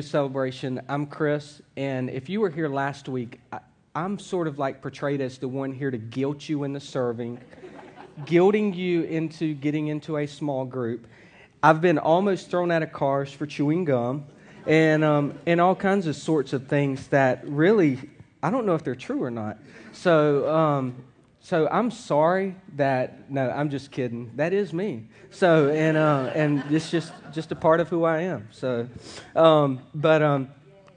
celebration. I'm Chris, and if you were here last week, I, am sort of like portrayed as the one here to guilt you into serving, guilting you into getting into a small group. I've been almost thrown out of cars for chewing gum, and um, and all kinds of sorts of things that really I don't know if they're true or not. So um, so I'm sorry that no, I'm just kidding. That is me. So and uh, and it's just just a part of who I am. So, um, but um,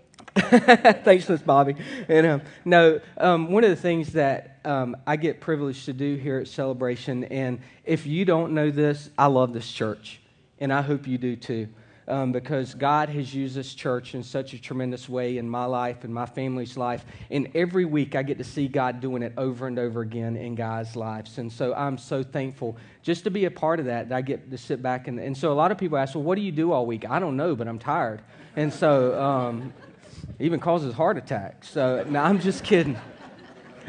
thanks, Miss Bobby. And um, no, um, one of the things that um, I get privileged to do here at Celebration, and if you don't know this, I love this church, and I hope you do too um, because God has used this church in such a tremendous way in my life and my family's life. And every week I get to see God doing it over and over again in guys' lives. And so I'm so thankful just to be a part of that, that I get to sit back. And, and so a lot of people ask, well, what do you do all week? I don't know, but I'm tired. And so um, even causes heart attacks. So no, I'm just kidding.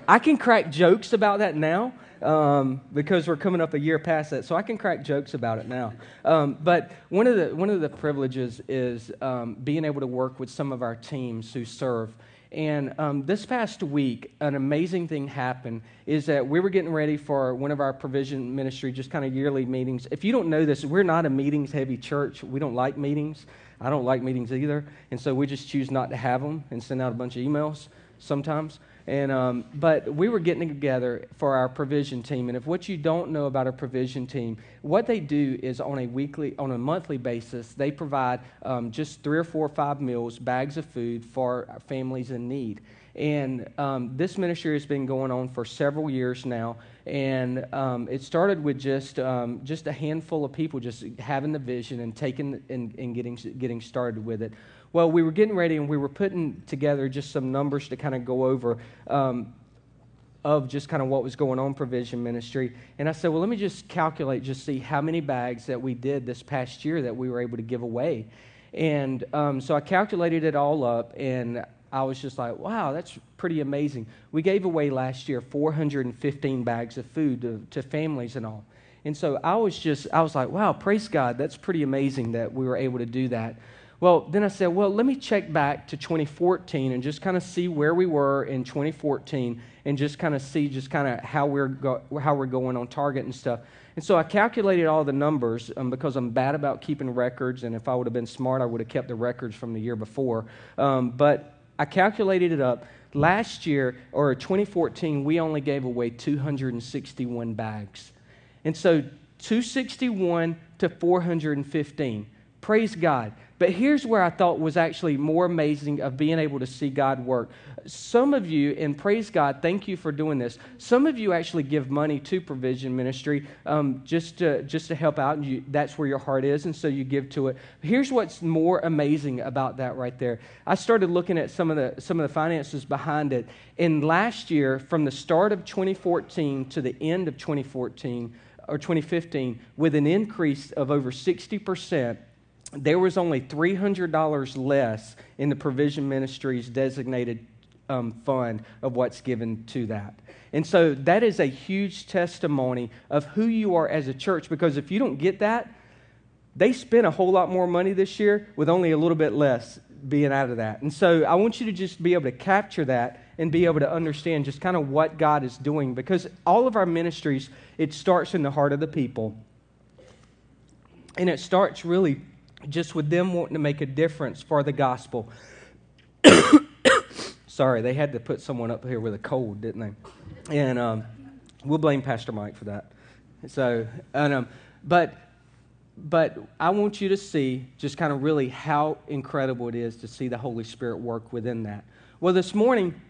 I can crack jokes about that now um, because we're coming up a year past that, so I can crack jokes about it now. Um, but one of the one of the privileges is um, being able to work with some of our teams who serve. And um, this past week, an amazing thing happened is that we were getting ready for one of our provision ministry, just kind of yearly meetings. If you don't know this, we're not a meetings heavy church. We don't like meetings. I don't like meetings either. And so we just choose not to have them and send out a bunch of emails sometimes. And, um, but we were getting together for our provision team. And if what you don't know about our provision team, what they do is on a weekly, on a monthly basis, they provide um, just three or four or five meals, bags of food for families in need. And um, this ministry has been going on for several years now. And um, it started with just, um, just a handful of people just having the vision and taking and, and getting, getting started with it. Well, we were getting ready and we were putting together just some numbers to kind of go over um, of just kind of what was going on provision ministry. And I said, well, let me just calculate, just see how many bags that we did this past year that we were able to give away. And um, so I calculated it all up, and I was just like, wow, that's pretty amazing. We gave away last year 415 bags of food to, to families and all. And so I was just, I was like, wow, praise God, that's pretty amazing that we were able to do that. Well, then I said, well, let me check back to 2014 and just kind of see where we were in 2014 and just kind of see just kind of how we're, go- how we're going on target and stuff. And so I calculated all the numbers um, because I'm bad about keeping records, and if I would have been smart, I would have kept the records from the year before. Um, but I calculated it up. Last year, or 2014, we only gave away 261 bags. And so 261 to 415. Praise God. But here's where I thought was actually more amazing of being able to see God work. Some of you, and praise God, thank you for doing this. Some of you actually give money to Provision Ministry um, just, to, just to help out, and you, that's where your heart is, and so you give to it. Here's what's more amazing about that right there. I started looking at some of the, some of the finances behind it. And last year, from the start of 2014 to the end of 2014, or 2015, with an increase of over 60%, there was only $300 less in the provision ministry's designated um, fund of what's given to that. And so that is a huge testimony of who you are as a church because if you don't get that, they spent a whole lot more money this year with only a little bit less being out of that. And so I want you to just be able to capture that and be able to understand just kind of what God is doing because all of our ministries, it starts in the heart of the people. And it starts really just with them wanting to make a difference for the gospel. Sorry, they had to put someone up here with a cold, didn't they? And um, we'll blame Pastor Mike for that. So, and, um, but but I want you to see just kind of really how incredible it is to see the Holy Spirit work within that. Well, this morning,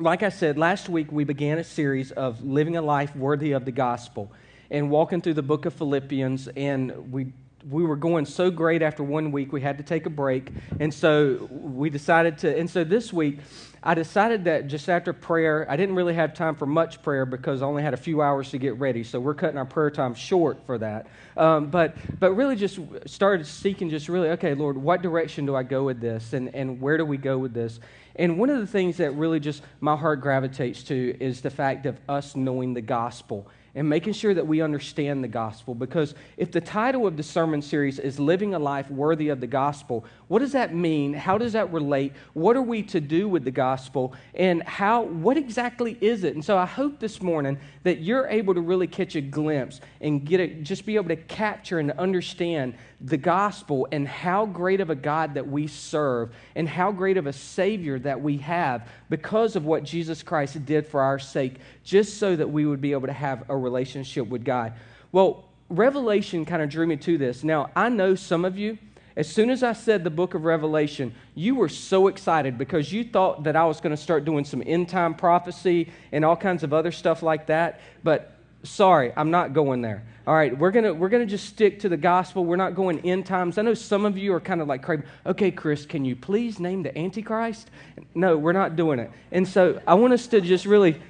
like I said, last week we began a series of living a life worthy of the gospel and walking through the book of Philippians, and we we were going so great after one week, we had to take a break. And so we decided to, and so this week, I decided that just after prayer, I didn't really have time for much prayer because I only had a few hours to get ready. So we're cutting our prayer time short for that. Um, but, but really just started seeking, just really, okay, Lord, what direction do I go with this? And, and where do we go with this? And one of the things that really just my heart gravitates to is the fact of us knowing the gospel and making sure that we understand the gospel. Because if the title of the sermon series is Living a Life Worthy of the Gospel, what does that mean? How does that relate? What are we to do with the gospel? And how, what exactly is it? And so I hope this morning that you're able to really catch a glimpse and get it, just be able to capture and understand the gospel and how great of a God that we serve and how great of a Savior that we have because of what Jesus Christ did for our sake, just so that we would be able to have a relationship with God. Well, Revelation kind of drew me to this. Now, I know some of you, as soon as I said the book of Revelation, you were so excited because you thought that I was going to start doing some end time prophecy and all kinds of other stuff like that. But sorry, I'm not going there. All right, we're going to we're going to just stick to the gospel. We're not going end times. I know some of you are kind of like craving, okay, Chris, can you please name the Antichrist? No, we're not doing it. And so I want us to just really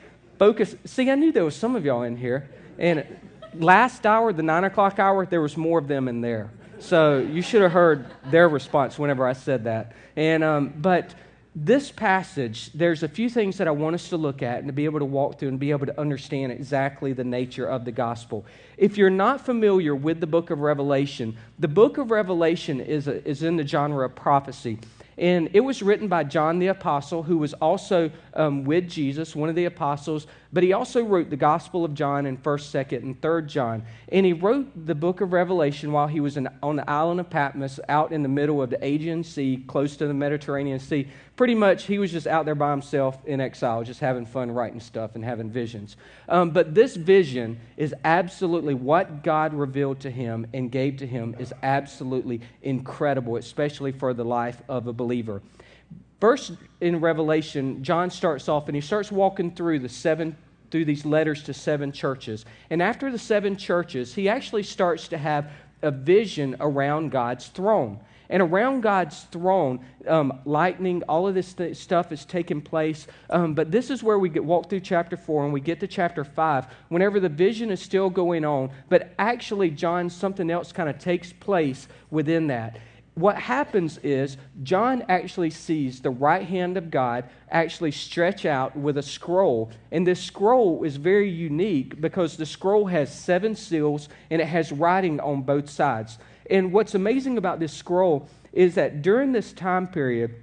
focus. See, I knew there was some of y'all in here. And last hour, the nine o'clock hour, there was more of them in there. So you should have heard their response whenever I said that. And um, but this passage, there's a few things that I want us to look at and to be able to walk through and be able to understand exactly the nature of the gospel. If you're not familiar with the book of Revelation, the book of Revelation is, a, is in the genre of prophecy. And it was written by John the Apostle, who was also um, with Jesus, one of the apostles, but he also wrote the Gospel of John in 1st, 2nd, and 3rd John. And he wrote the book of Revelation while he was in, on the island of Patmos, out in the middle of the Aegean Sea, close to the Mediterranean Sea. Pretty much, he was just out there by himself in exile, just having fun writing stuff and having visions. Um, but this vision is absolutely what God revealed to him and gave to him is absolutely incredible, especially for the life of a believer. First, in Revelation, John starts off and he starts walking through the seven through these letters to seven churches. And after the seven churches, he actually starts to have a vision around God's throne. And around God's throne, um, lightning, all of this th- stuff is taking place. Um, but this is where we get walk through chapter four and we get to chapter five. Whenever the vision is still going on, but actually, John, something else kind of takes place within that what happens is John actually sees the right hand of God actually stretch out with a scroll. And this scroll is very unique because the scroll has seven seals and it has writing on both sides. And what's amazing about this scroll is that during this time period,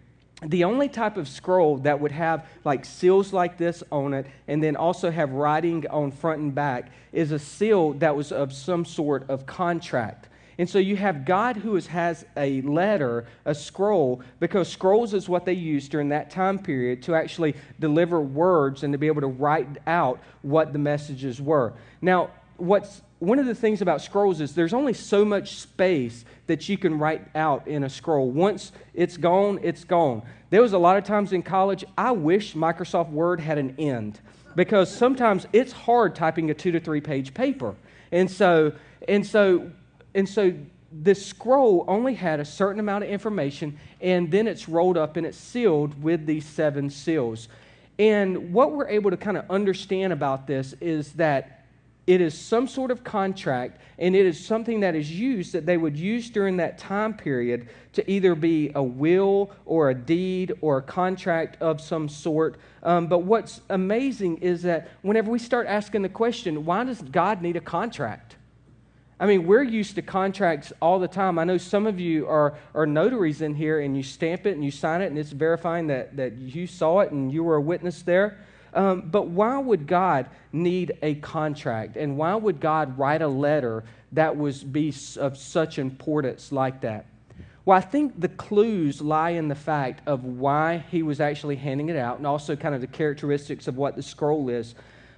the only type of scroll that would have like seals like this on it and then also have writing on front and back is a seal that was of some sort of contract. And so you have God who is, has a letter, a scroll, because scrolls is what they used during that time period to actually deliver words and to be able to write out what the messages were. Now, what's one of the things about scrolls is there's only so much space that you can write out in a scroll. Once it's gone, it's gone. There was a lot of times in college, I wish Microsoft Word had an end because sometimes it's hard typing a two to three page paper. And so, and so and so this scroll only had a certain amount of information, and then it's rolled up and it's sealed with these seven seals. And what we're able to kind of understand about this is that it is some sort of contract, and it is something that is used that they would use during that time period to either be a will or a deed or a contract of some sort. Um, but what's amazing is that whenever we start asking the question, why does God need a contract? I mean, we're used to contracts all the time. I know some of you are, are notaries in here and you stamp it and you sign it and it's verifying that, that you saw it and you were a witness there. Um, but why would God need a contract? And why would God write a letter that was be of such importance like that? Well, I think the clues lie in the fact of why he was actually handing it out and also kind of the characteristics of what the scroll is.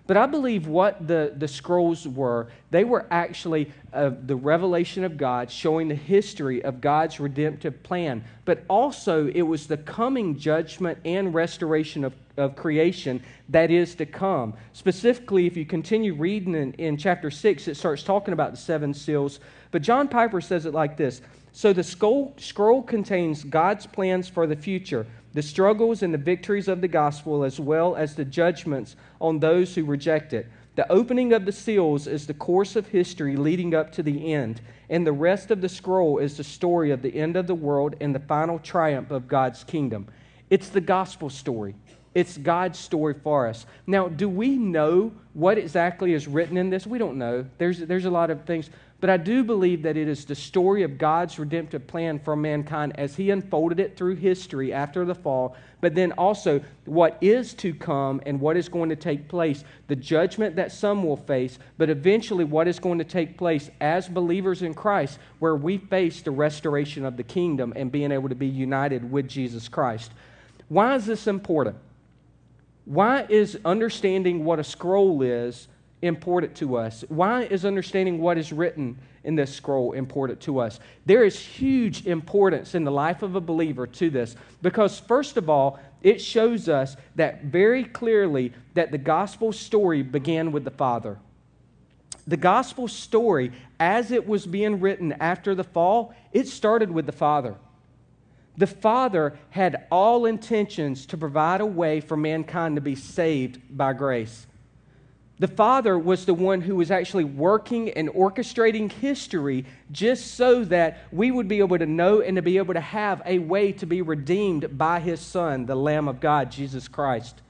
But I believe what the, the scrolls were, they were actually uh, the revelation of God, showing the history of God's redemptive plan. But also, it was the coming judgment and restoration of, of creation that is to come. Specifically, if you continue reading in, in chapter 6, it starts talking about the seven seals. But John Piper says it like this So the scroll, scroll contains God's plans for the future the struggles and the victories of the gospel, as well as the judgments on those who reject it. The opening of the seals is the course of history leading up to the end, and the rest of the scroll is the story of the end of the world and the final triumph of God's kingdom. It's the gospel story. It's God's story for us. Now, do we know what exactly is written in this? We don't know. There's, there's a lot of things. But I do believe that it is the story of God's redemptive plan for mankind as He unfolded it through history after the fall, but then also what is to come and what is going to take place, the judgment that some will face, but eventually what is going to take place as believers in Christ, where we face the restoration of the kingdom and being able to be united with Jesus Christ. Why is this important? Why is understanding what a scroll is important to us? Why is understanding what is written in this scroll important to us? There is huge importance in the life of a believer to this because, first of all, it shows us that very clearly that the gospel story began with the Father. The gospel story, as it was being written after the fall, it started with the Father. The Father had all intentions to provide a way for mankind to be saved by grace. The Father was the one who was actually working and orchestrating history just so that we would be able to know and to be able to have a way to be redeemed by His Son, the Lamb of God, Jesus Christ.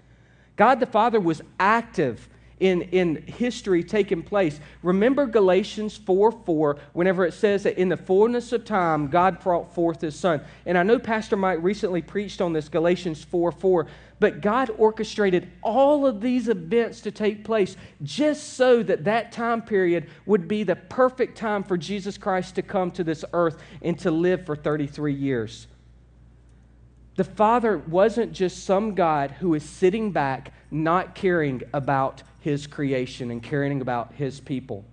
God the Father was active in, in history taking place. Remember Galatians 4 4, whenever it says that in the fullness of time, God brought forth his son. And I know Pastor Mike recently preached on this, Galatians 4 4. But God orchestrated all of these events to take place just so that that time period would be the perfect time for Jesus Christ to come to this earth and to live for 33 years. The Father wasn't just some God who is sitting back, not caring about his creation and caring about his people.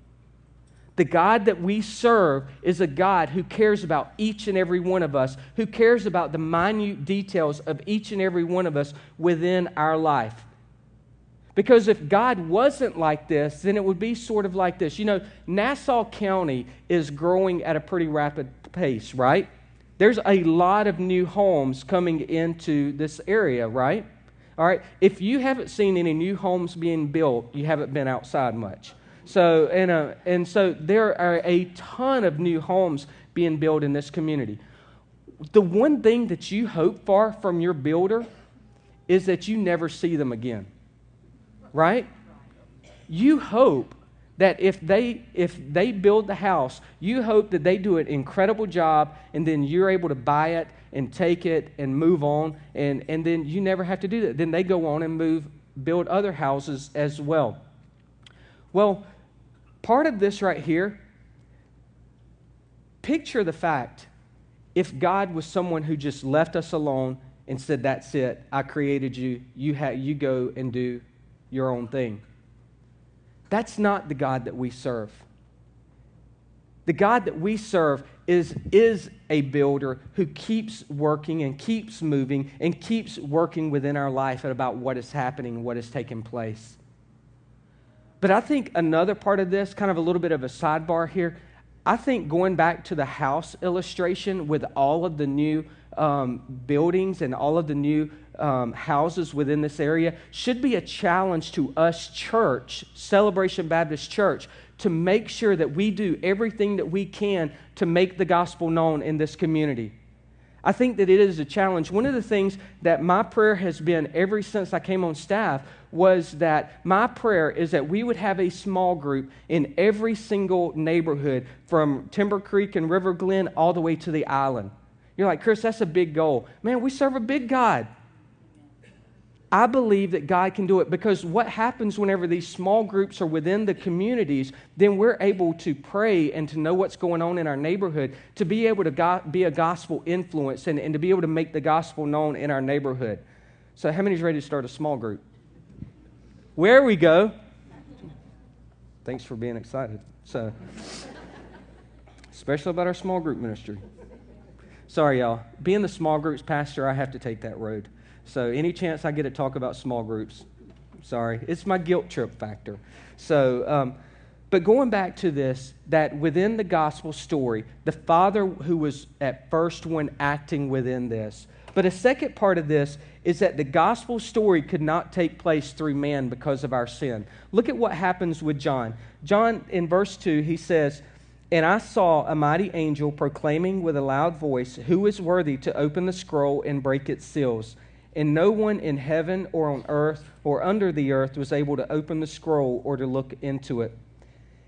The God that we serve is a God who cares about each and every one of us, who cares about the minute details of each and every one of us within our life. Because if God wasn't like this, then it would be sort of like this. You know, Nassau County is growing at a pretty rapid pace, right? There's a lot of new homes coming into this area, right? All right, if you haven't seen any new homes being built, you haven't been outside much. So, and, uh, and so there are a ton of new homes being built in this community. The one thing that you hope for from your builder is that you never see them again, right? You hope that if they if they build the house you hope that they do an incredible job and then you're able to buy it and take it and move on and and then you never have to do that. Then they go on and move build other houses as well. Well part of this right here picture the fact if god was someone who just left us alone and said that's it. I created you. You ha- you go and do your own thing that's not the God that we serve. The God that we serve is, is a builder who keeps working and keeps moving and keeps working within our life about what is happening, what is taking place. But I think another part of this, kind of a little bit of a sidebar here, I think going back to the house illustration with all of the new um, buildings and all of the new um, houses within this area should be a challenge to us, church, Celebration Baptist Church, to make sure that we do everything that we can to make the gospel known in this community. I think that it is a challenge. One of the things that my prayer has been ever since I came on staff was that my prayer is that we would have a small group in every single neighborhood from Timber Creek and River Glen all the way to the island. You're like, Chris, that's a big goal. Man, we serve a big God. I believe that God can do it because what happens whenever these small groups are within the communities, then we're able to pray and to know what's going on in our neighborhood, to be able to go- be a gospel influence and, and to be able to make the gospel known in our neighborhood. So, how many is ready to start a small group? Where we go. Thanks for being excited. So, especially about our small group ministry. Sorry, y'all. Being the small groups pastor, I have to take that road. So any chance I get to talk about small groups, sorry, it's my guilt trip factor. So, um, but going back to this, that within the gospel story, the Father who was at first one acting within this. But a second part of this is that the gospel story could not take place through man because of our sin. Look at what happens with John. John, in verse 2, he says, And I saw a mighty angel proclaiming with a loud voice, Who is worthy to open the scroll and break its seals? and no one in heaven or on earth or under the earth was able to open the scroll or to look into it.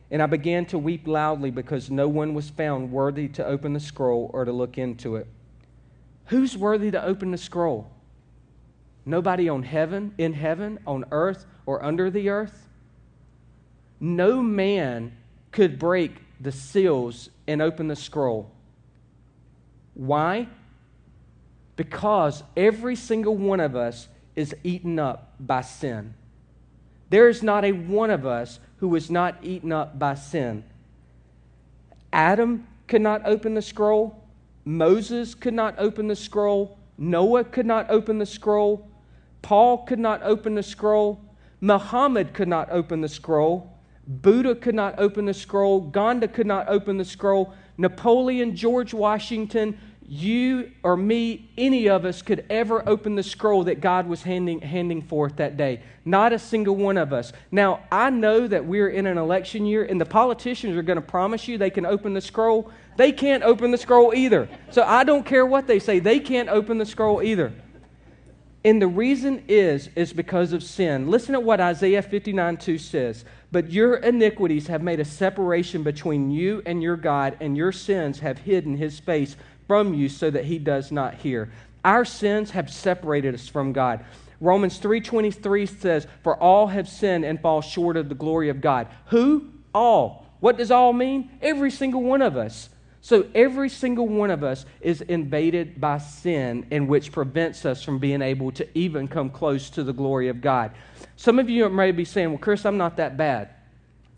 And I began to weep loudly because no one was found worthy to open the scroll or to look into it. Who's worthy to open the scroll? Nobody on heaven, in heaven, on earth, or under the earth? No man could break the seals and open the scroll. Why? Because every single one of us is eaten up by sin. There is not a one of us who is not eaten up by sin. Adam could not open the scroll. Moses could not open the scroll. Noah could not open the scroll. Paul could not open the scroll. Muhammad could not open the scroll. Buddha could not open the scroll. Gandhi could not open the scroll. Napoleon, George Washington, you or me, any of us could ever open the scroll that God was handing, handing forth that day. Not a single one of us. Now, I know that we're in an election year and the politicians are going to promise you they can open the scroll. They can't open the scroll either. So I don't care what they say, they can't open the scroll either. And the reason is, is because of sin. Listen to what Isaiah 59 2 says. But your iniquities have made a separation between you and your God, and your sins have hidden his face from you so that he does not hear. Our sins have separated us from God. Romans 3:23 says, "For all have sinned and fall short of the glory of God." Who? All. What does all mean? Every single one of us. So every single one of us is invaded by sin, in which prevents us from being able to even come close to the glory of God. Some of you may be saying, Well, Chris, I'm not that bad.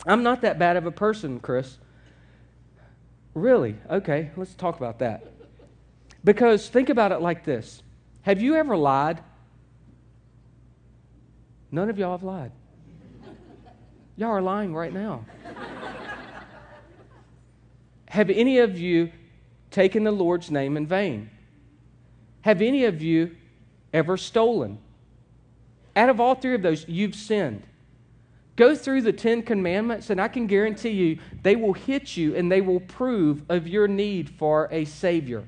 I'm not that bad of a person, Chris. Really? Okay, let's talk about that. Because think about it like this Have you ever lied? None of y'all have lied. Y'all are lying right now. Have any of you taken the Lord's name in vain? Have any of you ever stolen? Out of all three of those, you've sinned. Go through the Ten Commandments, and I can guarantee you they will hit you and they will prove of your need for a Savior.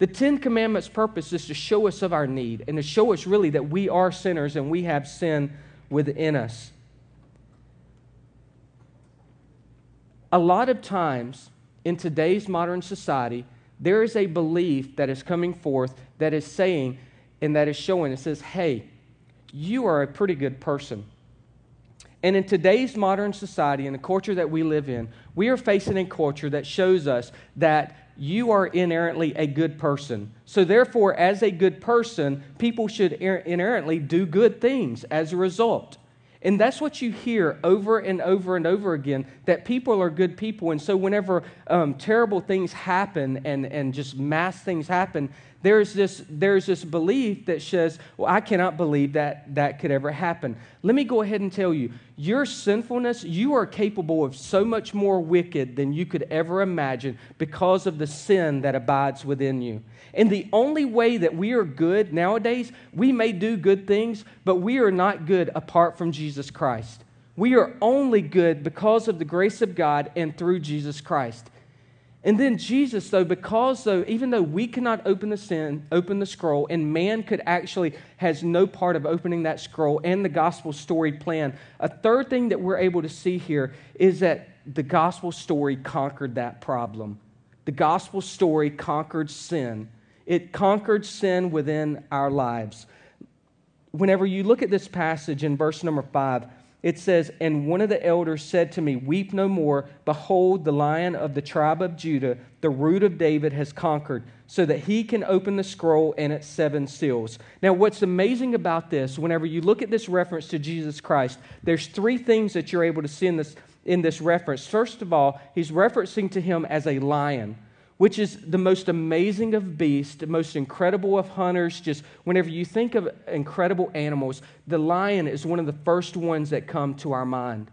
The Ten Commandments' purpose is to show us of our need and to show us really that we are sinners and we have sin within us. A lot of times in today's modern society, there is a belief that is coming forth that is saying and that is showing, it says, hey, you are a pretty good person. And in today's modern society, in the culture that we live in, we are facing a culture that shows us that you are inherently a good person. So, therefore, as a good person, people should inherently do good things as a result. And that's what you hear over and over and over again that people are good people. And so, whenever um, terrible things happen and, and just mass things happen, there's this, there's this belief that says, Well, I cannot believe that that could ever happen. Let me go ahead and tell you your sinfulness, you are capable of so much more wicked than you could ever imagine because of the sin that abides within you. And the only way that we are good nowadays, we may do good things, but we are not good apart from Jesus Christ. We are only good because of the grace of God and through Jesus Christ. And then Jesus, though, because though, even though we cannot open the sin, open the scroll, and man could actually has no part of opening that scroll and the gospel story plan. A third thing that we're able to see here is that the gospel story conquered that problem. The gospel story conquered sin. It conquered sin within our lives. Whenever you look at this passage in verse number five, it says, And one of the elders said to me, Weep no more. Behold, the lion of the tribe of Judah, the root of David, has conquered, so that he can open the scroll and its seven seals. Now, what's amazing about this, whenever you look at this reference to Jesus Christ, there's three things that you're able to see in this, in this reference. First of all, he's referencing to him as a lion which is the most amazing of beasts, the most incredible of hunters. Just whenever you think of incredible animals, the lion is one of the first ones that come to our mind.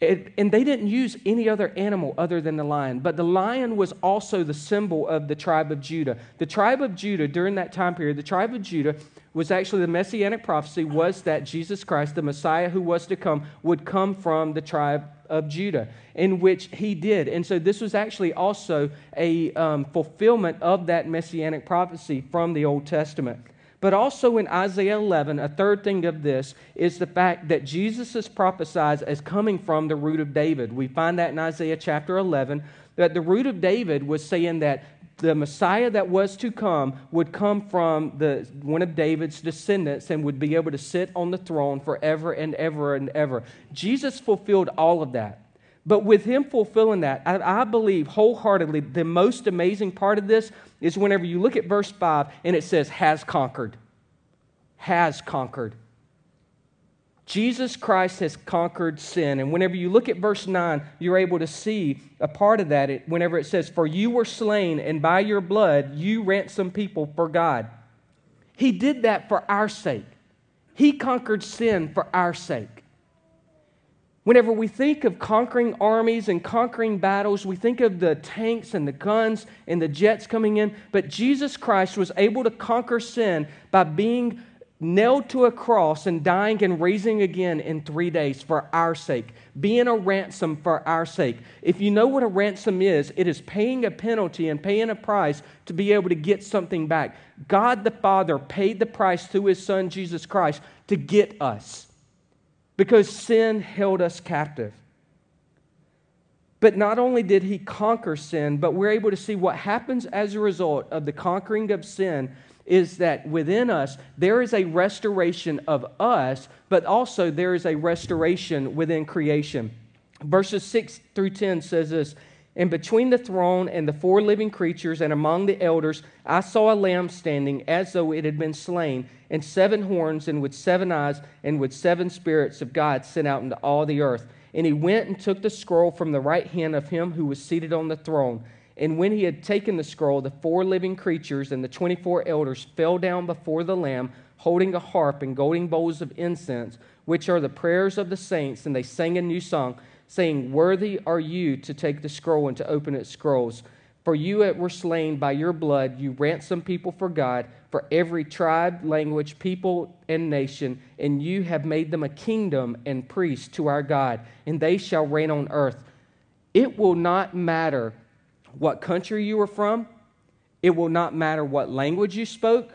It, and they didn't use any other animal other than the lion. But the lion was also the symbol of the tribe of Judah. The tribe of Judah, during that time period, the tribe of Judah was actually the messianic prophecy was that Jesus Christ, the Messiah who was to come, would come from the tribe of Judah, in which he did. And so this was actually also a um, fulfillment of that messianic prophecy from the Old Testament. But also in Isaiah 11, a third thing of this is the fact that Jesus is prophesied as coming from the root of David. We find that in Isaiah chapter 11, that the root of David was saying that the Messiah that was to come would come from the, one of David's descendants and would be able to sit on the throne forever and ever and ever. Jesus fulfilled all of that. But with him fulfilling that, I, I, believe wholeheartedly the most amazing part of this is whenever you look at verse 5 and it says, has conquered. Has conquered. Jesus Christ has conquered sin. And whenever you look at verse 9, you're able to see a part of that whenever it says, For you were slain, and by your blood you ransomed people for God. He did that for our sake. He conquered sin for our sake. Whenever we think of conquering armies and conquering battles, we think of the tanks and the guns and the jets coming in. But Jesus Christ was able to conquer sin by being nailed to a cross and dying and raising again in three days for our sake, being a ransom for our sake. If you know what a ransom is, it is paying a penalty and paying a price to be able to get something back. God the Father paid the price through his Son, Jesus Christ, to get us because sin held us captive. But not only did he conquer sin, but we're able to see what happens as a result of the conquering of sin is that within us there is a restoration of us, but also there is a restoration within creation. Verses 6 through 10 says this And between the throne and the four living creatures and among the elders, I saw a lamb standing as though it had been slain and seven horns, and with seven eyes, and with seven spirits of God sent out into all the earth. And he went and took the scroll from the right hand of him who was seated on the throne. And when he had taken the scroll, the four living creatures and the 24 elders fell down before the Lamb, holding a harp and golden bowls of incense, which are the prayers of the saints. And they sang a new song, saying, Worthy are you to take the scroll and to open its scrolls. For you were slain by your blood, you ransomed people for God for every tribe, language, people, and nation, and you have made them a kingdom and priests to our God, and they shall reign on earth. It will not matter what country you were from, it will not matter what language you spoke,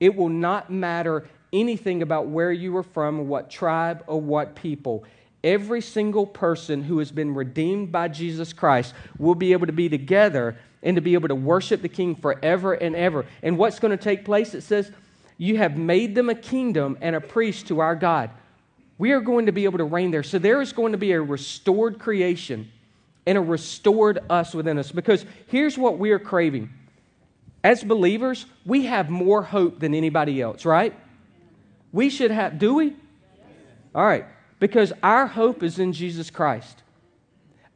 it will not matter anything about where you were from, what tribe, or what people. Every single person who has been redeemed by Jesus Christ will be able to be together and to be able to worship the King forever and ever. And what's going to take place? It says, You have made them a kingdom and a priest to our God. We are going to be able to reign there. So there is going to be a restored creation and a restored us within us. Because here's what we are craving. As believers, we have more hope than anybody else, right? We should have, do we? All right, because our hope is in Jesus Christ.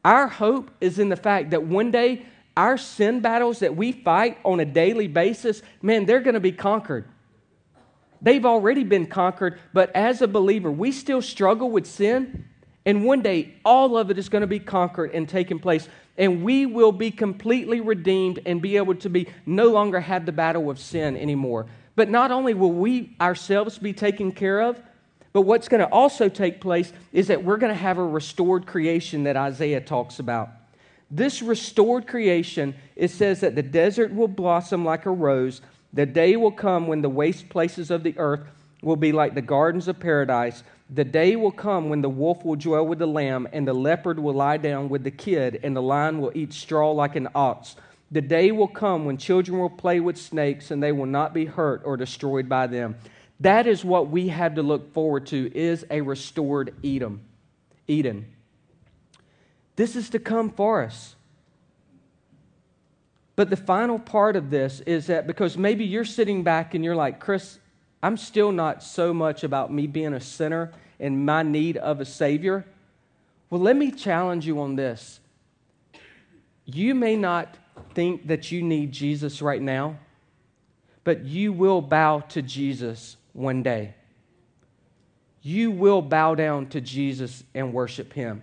Our hope is in the fact that one day our sin battles that we fight on a daily basis, man, they're going to be conquered. They've already been conquered, but as a believer, we still struggle with sin. And one day, all of it is going to be conquered and taken place. And we will be completely redeemed and be able to be no longer have the battle of sin anymore. But not only will we ourselves be taken care of, but what's going to also take place is that we're going to have a restored creation that Isaiah talks about. This restored creation, it says that the desert will blossom like a rose. The day will come when the waste places of the earth will be like the gardens of paradise. The day will come when the wolf will dwell with the lamb, and the leopard will lie down with the kid, and the lion will eat straw like an ox. The day will come when children will play with snakes, and they will not be hurt or destroyed by them. That is what we have to look forward to is a restored Edom. Eden. This is to come for us. But the final part of this is that because maybe you're sitting back and you're like, Chris, I'm still not so much about me being a sinner and my need of a Savior. Well, let me challenge you on this. You may not think that you need Jesus right now, but you will bow to Jesus one day. You will bow down to Jesus and worship Him.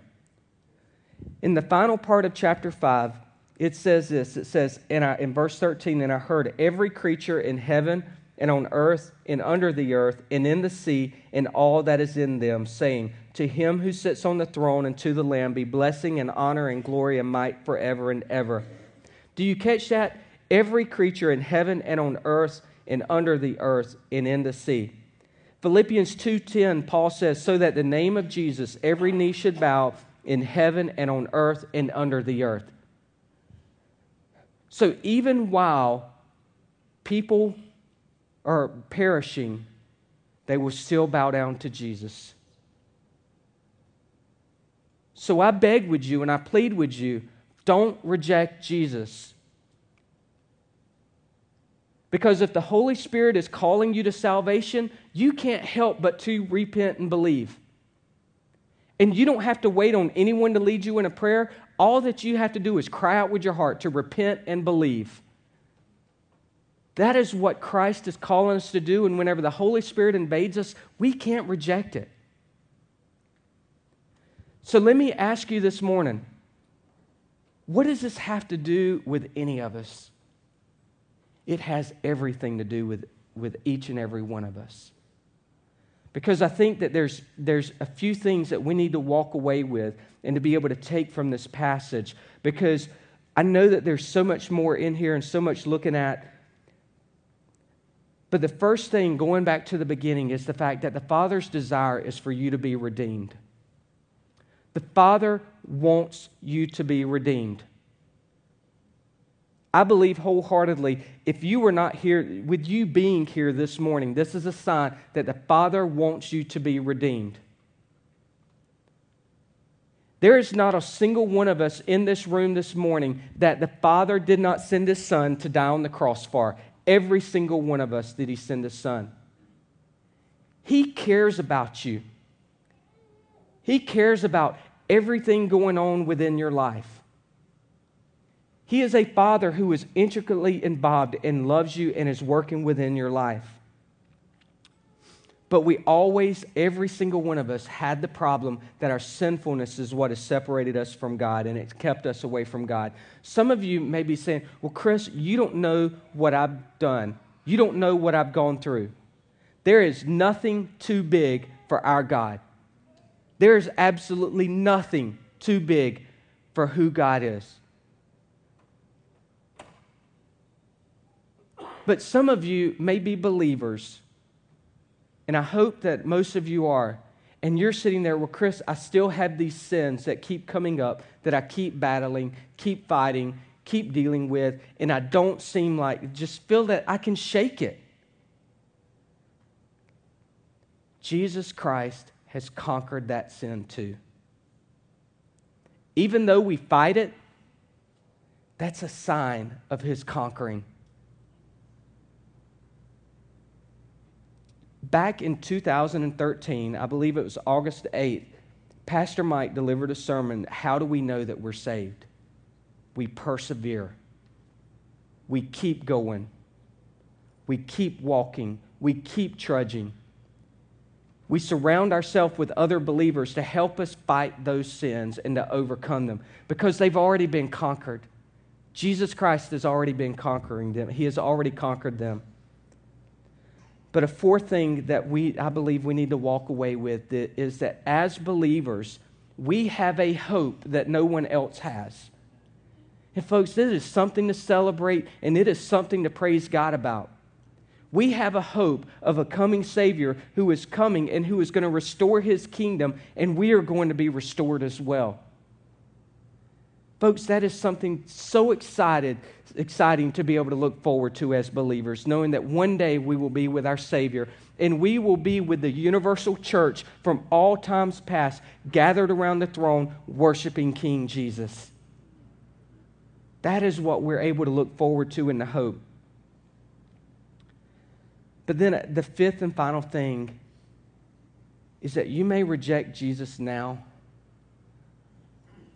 In the final part of chapter 5, it says this it says in, I, in verse 13, and I heard every creature in heaven and on earth and under the earth and in the sea and all that is in them, saying, To him who sits on the throne and to the Lamb be blessing and honor and glory and might forever and ever. Do you catch that? Every creature in heaven and on earth and under the earth and in the sea. Philippians 2:10 Paul says so that the name of Jesus every knee should bow in heaven and on earth and under the earth. So even while people are perishing, they will still bow down to Jesus. So I beg with you and I plead with you don't reject Jesus. Because if the Holy Spirit is calling you to salvation, you can't help but to repent and believe. And you don't have to wait on anyone to lead you in a prayer. All that you have to do is cry out with your heart to repent and believe. That is what Christ is calling us to do. And whenever the Holy Spirit invades us, we can't reject it. So let me ask you this morning what does this have to do with any of us? It has everything to do with, with each and every one of us. Because I think that there's, there's a few things that we need to walk away with and to be able to take from this passage. Because I know that there's so much more in here and so much looking at. But the first thing, going back to the beginning, is the fact that the Father's desire is for you to be redeemed. The Father wants you to be redeemed. I believe wholeheartedly, if you were not here, with you being here this morning, this is a sign that the Father wants you to be redeemed. There is not a single one of us in this room this morning that the Father did not send His Son to die on the cross for. Every single one of us did He send His Son. He cares about you, He cares about everything going on within your life. He is a father who is intricately involved and loves you and is working within your life. But we always, every single one of us, had the problem that our sinfulness is what has separated us from God and it's kept us away from God. Some of you may be saying, Well, Chris, you don't know what I've done, you don't know what I've gone through. There is nothing too big for our God. There is absolutely nothing too big for who God is. But some of you may be believers, and I hope that most of you are. And you're sitting there, well, Chris, I still have these sins that keep coming up, that I keep battling, keep fighting, keep dealing with, and I don't seem like, just feel that I can shake it. Jesus Christ has conquered that sin too. Even though we fight it, that's a sign of his conquering. Back in 2013, I believe it was August 8th, Pastor Mike delivered a sermon How do we know that we're saved? We persevere, we keep going, we keep walking, we keep trudging. We surround ourselves with other believers to help us fight those sins and to overcome them because they've already been conquered. Jesus Christ has already been conquering them, He has already conquered them. But a fourth thing that we, I believe we need to walk away with is that as believers, we have a hope that no one else has. And, folks, this is something to celebrate and it is something to praise God about. We have a hope of a coming Savior who is coming and who is going to restore his kingdom, and we are going to be restored as well. Folks, that is something so excited, exciting to be able to look forward to as believers, knowing that one day we will be with our Savior and we will be with the universal church from all times past, gathered around the throne, worshiping King Jesus. That is what we're able to look forward to in the hope. But then uh, the fifth and final thing is that you may reject Jesus now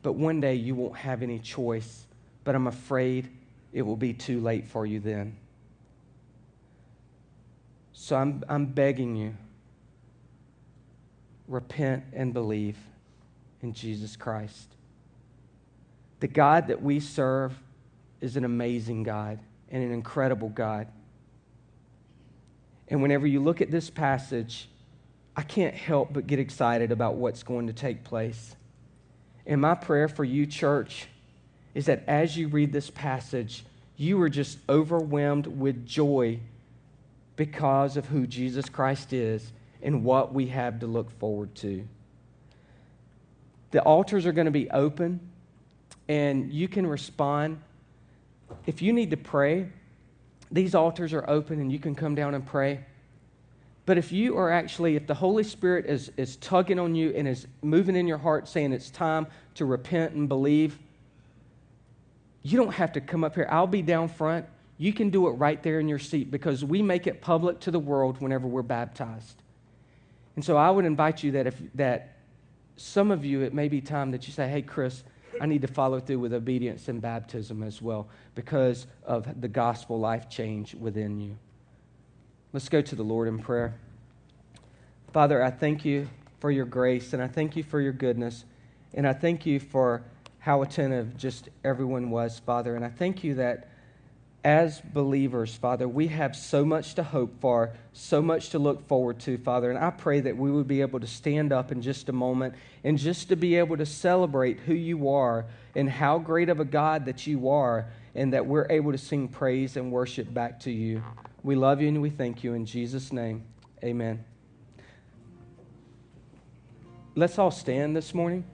but one day you won't have any choice. But I'm afraid it will be too late for you then. So I'm, I'm begging you repent and believe in Jesus Christ. The God that we serve is an amazing God and an incredible God. And whenever you look at this passage, I can't help but get excited about what's going to take place. And my prayer for you, church, is that as you read this passage, you are just overwhelmed with joy because of who Jesus Christ is and what we have to look forward to. The altars are going to be open, and you can respond. If you need to pray, these altars are open, and you can come down and pray. But if you are actually, if the Holy Spirit is, is tugging on you and is moving in your heart saying it's time to repent and believe, you don't have to come up here. I'll be down front. You can do it right there in your seat because we make it public to the world whenever we're baptized. And so I would invite you that if that some of you, it may be time that you say, hey, Chris, I need to follow through with obedience and baptism as well because of the gospel life change within you. Let's go to the Lord in prayer. Father, I thank you for your grace and I thank you for your goodness. And I thank you for how attentive just everyone was, Father. And I thank you that as believers, Father, we have so much to hope for, so much to look forward to, Father. And I pray that we would be able to stand up in just a moment and just to be able to celebrate who you are and how great of a God that you are, and that we're able to sing praise and worship back to you. We love you and we thank you. In Jesus' name, amen. Let's all stand this morning.